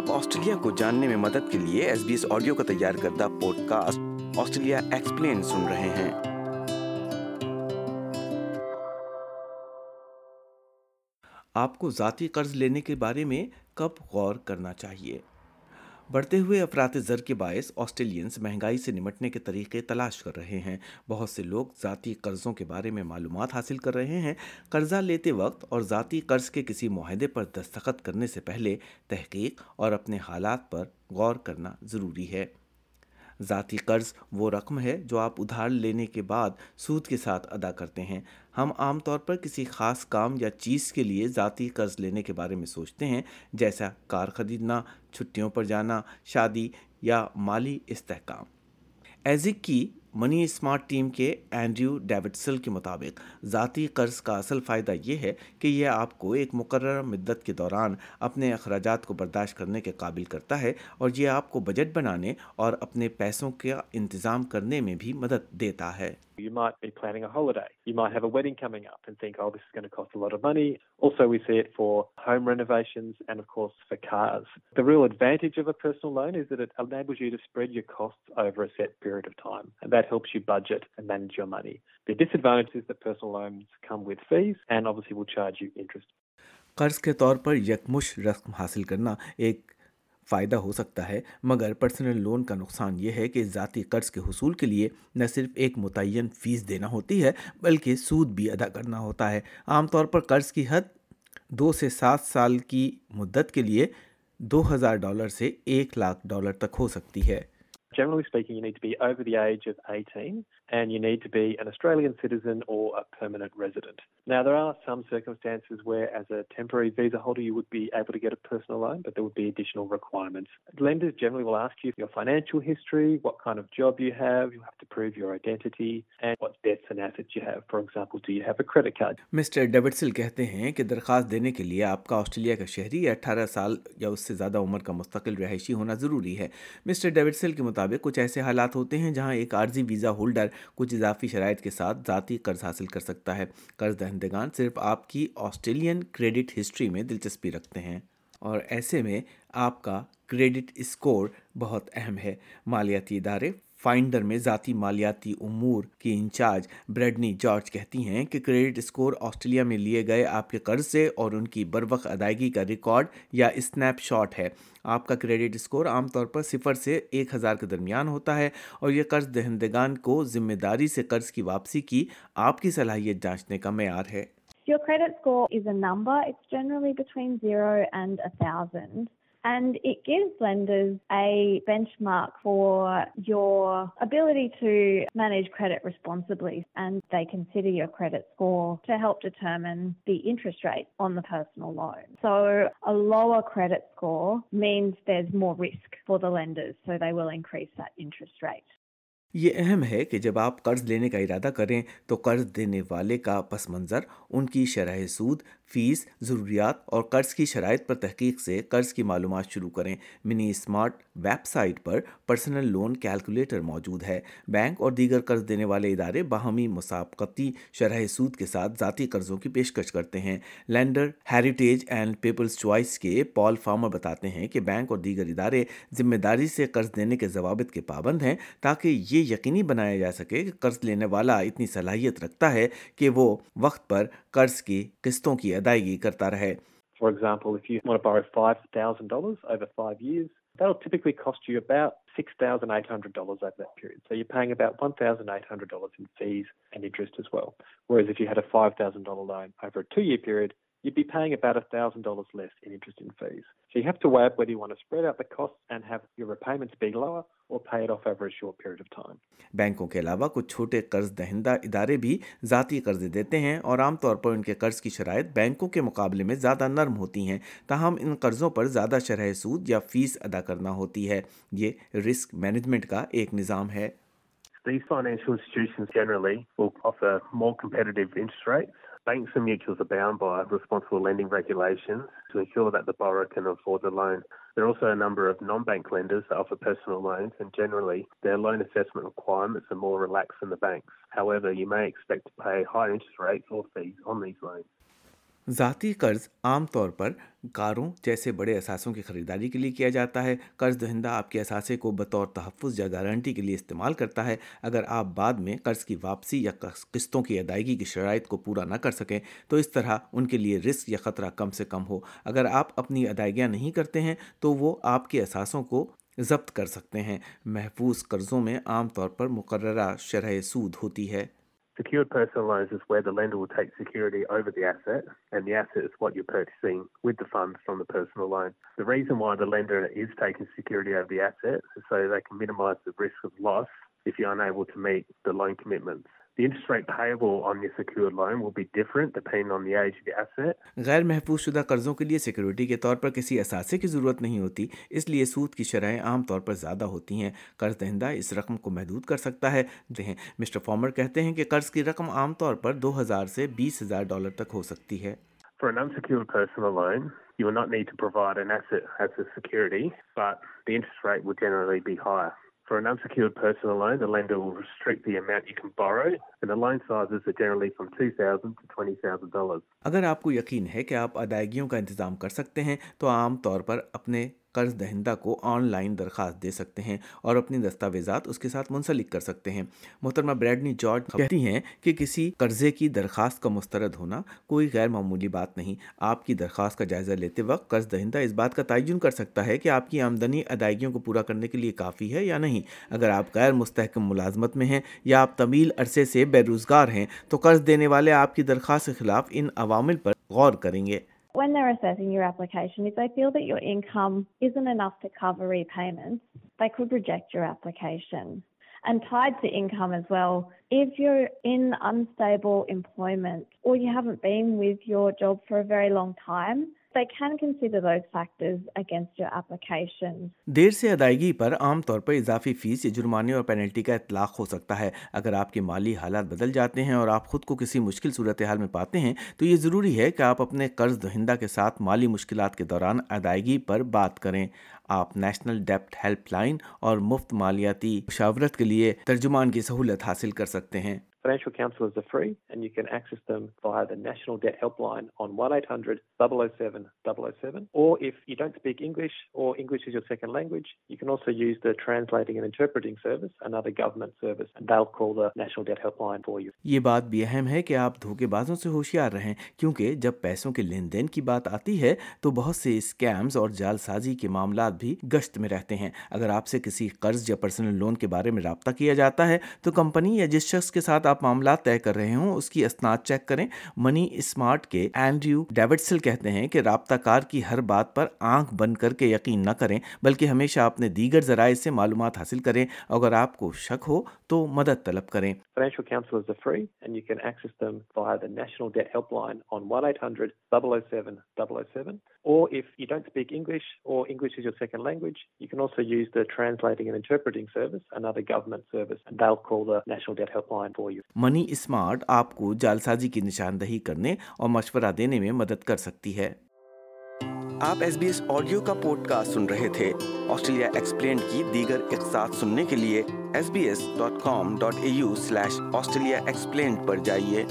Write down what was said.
آپ آسٹریلیا کو جاننے میں مدد کے لیے ایس بی ایس آڈیو کا تیار کردہ پوڈ کاسٹ آسٹریلیا ایکسپلین سن رہے ہیں۔ آپ کو ذاتی قرض لینے کے بارے میں کب غور کرنا چاہیے؟ بڑھتے ہوئے افراد زر کے باعث آسٹریلینز مہنگائی سے نمٹنے کے طریقے تلاش کر رہے ہیں۔ بہت سے لوگ ذاتی قرضوں کے بارے میں معلومات حاصل کر رہے ہیں۔ قرضہ لیتے وقت اور ذاتی قرض کے کسی معاہدے پر دستخط کرنے سے پہلے تحقیق اور اپنے حالات پر غور کرنا ضروری ہے۔ ذاتی قرض وہ رقم ہے جو آپ ادھار لینے کے بعد سود کے ساتھ ادا کرتے ہیں۔ ہم عام طور پر کسی خاص کام یا چیز کے لیے ذاتی قرض لینے کے بارے میں سوچتے ہیں، جیسا کار خریدنا، چھٹیوں پر جانا، شادی یا مالی استحکام۔ ایزک کی منی اسمارٹ ٹیم کے اینڈریو ڈیوڈسل کے مطابق ذاتی قرض کا اصل فائدہ یہ ہے کہ یہ آپ کو ایک مقررہ مدت کے دوران اپنے اخراجات کو برداشت کرنے کے قابل کرتا ہے اور یہ آپ کو بجٹ بنانے اور اپنے پیسوں کا انتظام کرنے میں بھی مدد دیتا ہے You might be planning a holiday. You might have a wedding coming up and think, oh, this is going to cost a lot of money. Also, we see it for home renovations and, of course, for cars. The real advantage of a personal loan is that it enables you to spread your costs over a set period of time. And that that helps you budget and manage your money. The disadvantage is that personal loans come with fees and obviously will charge you interest. قرض کے طور پر یکمش رقم حاصل کرنا ایک فائدہ ہو سکتا ہے، مگر پرسنل لون کا نقصان یہ ہے کہ ذاتی قرض کے حصول کے لیے نہ صرف ایک متعین فیس دینا ہوتی ہے، بلکہ سود بھی ادا کرنا ہوتا ہے عام طور پر قرض کی حد دو سے سات سال کی مدت کے لیے دو ہزار ڈالر سے ایک لاکھ ڈالر تک ہو سکتی ہے Generally speaking, you need to be over the age of 18 and you need to be an Australian citizen or a permanent resident. Now, there are some circumstances where, as a temporary visa holder, you would be able to get a personal loan, but there would be additional requirements. Lenders generally will ask you your financial history, what kind of job you have, you have to prove your identity, and what debts and assets you have. For example, do you have a credit card? Mister ڈیوڈسل کہتے ہیں کہ درخواست دینے کے لیے آپ کا Australia کا شہری یا اٹھارہ سال یا اس سے زیادہ عمر کا مستقل رہائشی ہونا ضروری ہے مسٹر ڈیوڈسل کے مطابق کچھ ایسے حالات ہوتے ہیں جہاں ایک عارضی ویزا ہولڈر کچھ اضافی شرائط کے ساتھ ذاتی قرض حاصل کر سکتا ہے۔ قرض دہندگان صرف آپ کی آسٹریلین کریڈٹ ہسٹری میں دلچسپی رکھتے ہیں اور ایسے میں آپ کا کریڈٹ اسکور بہت اہم ہے۔ مالیاتی ادارے فائنڈر میں ذاتی مالیاتی امور کی انچارج بریڈنی جارج کہتی ہیں کہ کریڈٹ اسکور آسٹریلیا میں لیے گئے آپ کے قرض سے اور ان کی بروقت ادائیگی کا ریکارڈ یا اسنیپ شاٹ ہے آپ کا کریڈٹ اسکور عام طور پر صفر سے ایک ہزار کے درمیان ہوتا ہے اور یہ قرض دہندگان کو ذمہ داری سے قرض کی واپسی کی آپ کی صلاحیت جانچنے کا معیار ہے Your credit score is a number. It's generally between zero and a thousand. And it gives lenders a benchmark for your ability to manage credit responsibly. And they consider your credit score to help determine the interest rate on the personal loan. So a lower credit score means there's more risk for the lenders. So they will increase that interest rate. یہ اہم ہے کہ جب آپ قرض لینے کا ارادہ کریں تو قرض دینے والے کا پس منظر ان کی شرح سود فیس، ضروریات اور قرض کی شرائط پر تحقیق سے قرض کی معلومات شروع کریں۔ منی اسمارٹ ویب سائٹ پر پرسنل لون کیلکولیٹر موجود ہے۔ بینک اور دیگر قرض دینے والے ادارے باہمی مسابقتی شرح سود کے ساتھ ذاتی قرضوں کی پیشکش کرتے ہیں۔ Lender Heritage and People's Choice کے پال فارمر بتاتے ہیں کہ بینک اور دیگر ادارے ذمہ داری سے قرض دینے کے ضوابط کے پابند ہیں تاکہ یہ یقینی بنایا جا سکے کہ قرض لینے والا اتنی صلاحیت رکھتا ہے کہ وہ وقت پر قرض کی قسطوں کی ادائیگی کرتا رہے۔ You'd be paying about $1,000 less in interest and fees. So you have to weigh up whether you want to spread out the costs and have your repayments be lower or pay it off over a short period of time. بینکوں کے علاوہ کچھ چھوٹے قرض دہندہ ادارے بھی ذاتی قرض دیتے ہیں اور عام طور پر ان کے قرض کی شرائط بینکوں کے مقابلے میں زیادہ نرم ہوتی ہیں تاہم ان قرضوں پر زیادہ شرح سود یا فیس ادا کرنا ہوتی ہے یہ رسک مینجمنٹ کا ایک نظام ہے These financial institutions generally will offer more competitive interest rates Banks and mutuals are bound by responsible lending regulations to ensure that the borrower can afford the loan. There are also a number of non-bank lenders that offer personal loans, and generally their loan assessment requirements are more relaxed than the banks. However, you may expect to pay higher interest rates or fees on these loans. ذاتی قرض عام طور پر کاروں جیسے بڑے اثاثوں کی خریداری کے لیے کیا جاتا ہے۔ قرض دہندہ آپ کے اثاثے کو بطور تحفظ یا گارنٹی کے لیے استعمال کرتا ہے۔ اگر آپ بعد میں قرض کی واپسی یا قسطوں کی ادائیگی کی شرائط کو پورا نہ کر سکیں، تو اس طرح ان کے لیے رسک یا خطرہ کم سے کم ہو۔ اگر آپ اپنی ادائیگیاں نہیں کرتے ہیں، تو وہ آپ کے اثاثوں کو ضبط کر سکتے ہیں۔ محفوظ قرضوں میں عام طور پر مقررہ شرح سود ہوتی ہے۔ Secured personal loans is where the lender will take security over the asset, and the asset is what you're purchasing with the funds from the personal loan. The reason why the lender is taking security over the asset is so they can minimise the risk of loss if you're unable to meet the loan commitments. غیر محفوظ شدہ قرضوں کے لیے security کے طور پر کسی اثاثے کی ضرورت نہیں ہوتی اس لیے سود کی شرح عام طور پر زیادہ ہوتی ہیں۔ قرض دہندہ اس رقم کو محدود کر سکتا ہے۔ مسٹر فارمر کہتے ہیں کہ قرض کی رقم عام طور پر دو ہزار سے بیس ہزار ڈالر تک ہو سکتی ہے۔ For an unsecured personal loan, you will not need to provide an asset as a security, but the interest rate will generally be higher. For an unsecured personal loan, the lender will restrict the amount you can borrow, and the loan sizes are generally from $2,000 to $20,000. اگر آپ کو یقین ہے کہ آپ ادائیگیوں کا انتظام کر سکتے ہیں تو عام طور پر اپنے قرض دہندہ کو آن لائن درخواست دے سکتے ہیں اور اپنی دستاویزات اس کے ساتھ منسلک کر سکتے ہیں۔ محترمہ بریڈنی جارج کہتی ہیں کہ کسی قرضے کی درخواست کا مسترد ہونا کوئی غیر معمولی بات نہیں۔ آپ کی درخواست کا جائزہ لیتے وقت قرض دہندہ اس بات کا تعین کر سکتا ہے کہ آپ کی آمدنی ادائیگیوں کو پورا کرنے کے لیے کافی ہے یا نہیں۔ اگر آپ غیر مستحکم ملازمت میں ہیں یا آپ طویل عرصے سے بے روزگار ہیں تو قرض دینے والے آپ کی درخواست کے خلاف ان عوامل پر غور کریں گے۔ When they're assessing your application, if they feel that your income isn't enough to cover repayments, they could reject your application. And tied to income as well, if you're in unstable employment or you haven't been with your job for a very long time, دیر سے ادائیگی پر عام طور پر اضافی face یا جرمانے اور penalty کا اطلاق ہو سکتا ہے۔ اگر آپ کے مالی حالات بدل جاتے ہیں اور آپ خود کو کسی مشکل صورتحال میں پاتے ہیں، تو یہ ضروری ہے کہ آپ اپنے قرض دہندہ کے ساتھ مالی مشکلات کے دوران ادائیگی پر بات کریں۔ آپ نیشنل ڈیپٹ ہیلپ لائن اور مفت مالیاتی مشاورت کے لیے ترجمان کی سہولت حاصل کر سکتے ہیں Financial counsellors are free and you can access them via the National Debt Helpline on 1800 007 007. Or if you don't speak English or English is your second language, you can also use the Translating and Interpreting Service, another government service, and they'll call the National Debt Helpline for you. یہ بات بھی اہم ہے کہ آپ دھوکے بازوں سے ہوشیار رہیں کیونکہ جب پیسوں کے لین دین کی بات آتی ہے تو بہت سے اسکیمز اور جال سازی کے معاملات بھی گشت میں رہتے ہیں۔ اگر آپ سے کسی قرض یا پرسنل لون کے بارے میں رابطہ کیا جاتا ہے تو کمپنی یا جس شخص کے ساتھ آپ معاملات طے کر رہے ہوں، اس کی اسناد چیک کریں۔ منی اسمارٹ کے اینڈریو ڈیوڈسل کہتے ہیں کہ رابطہ کار کی ہر بات پر آنکھ بند کر کے یقین نہ کریں، بلکہ ہمیشہ اپنے دیگر ذرائع سے معلومات حاصل کریں۔ اگر آپ کو شک ہو تو مدد طلب کریں۔ Financial counselors are free and you can access them via the National Debt Helpline on 1800 007 007 or if you don't speak English or English is your second language, you can also use the Translating and Interpreting Service, another government service, and they'll call the National Debt Helpline for you. Money Smart آپ کو جالسازی کی نشاندہی کرنے اور مشورہ دینے میں مدد کر سکتی ہے آپ ایس بی ایس آڈیو کا پوڈ کاسٹ سن رہے تھے۔ آسٹریلیا ایکسپلین کی دیگر اقساط سننے کے لیے S B S dot com dot A U slash Australia explained پر جائیے۔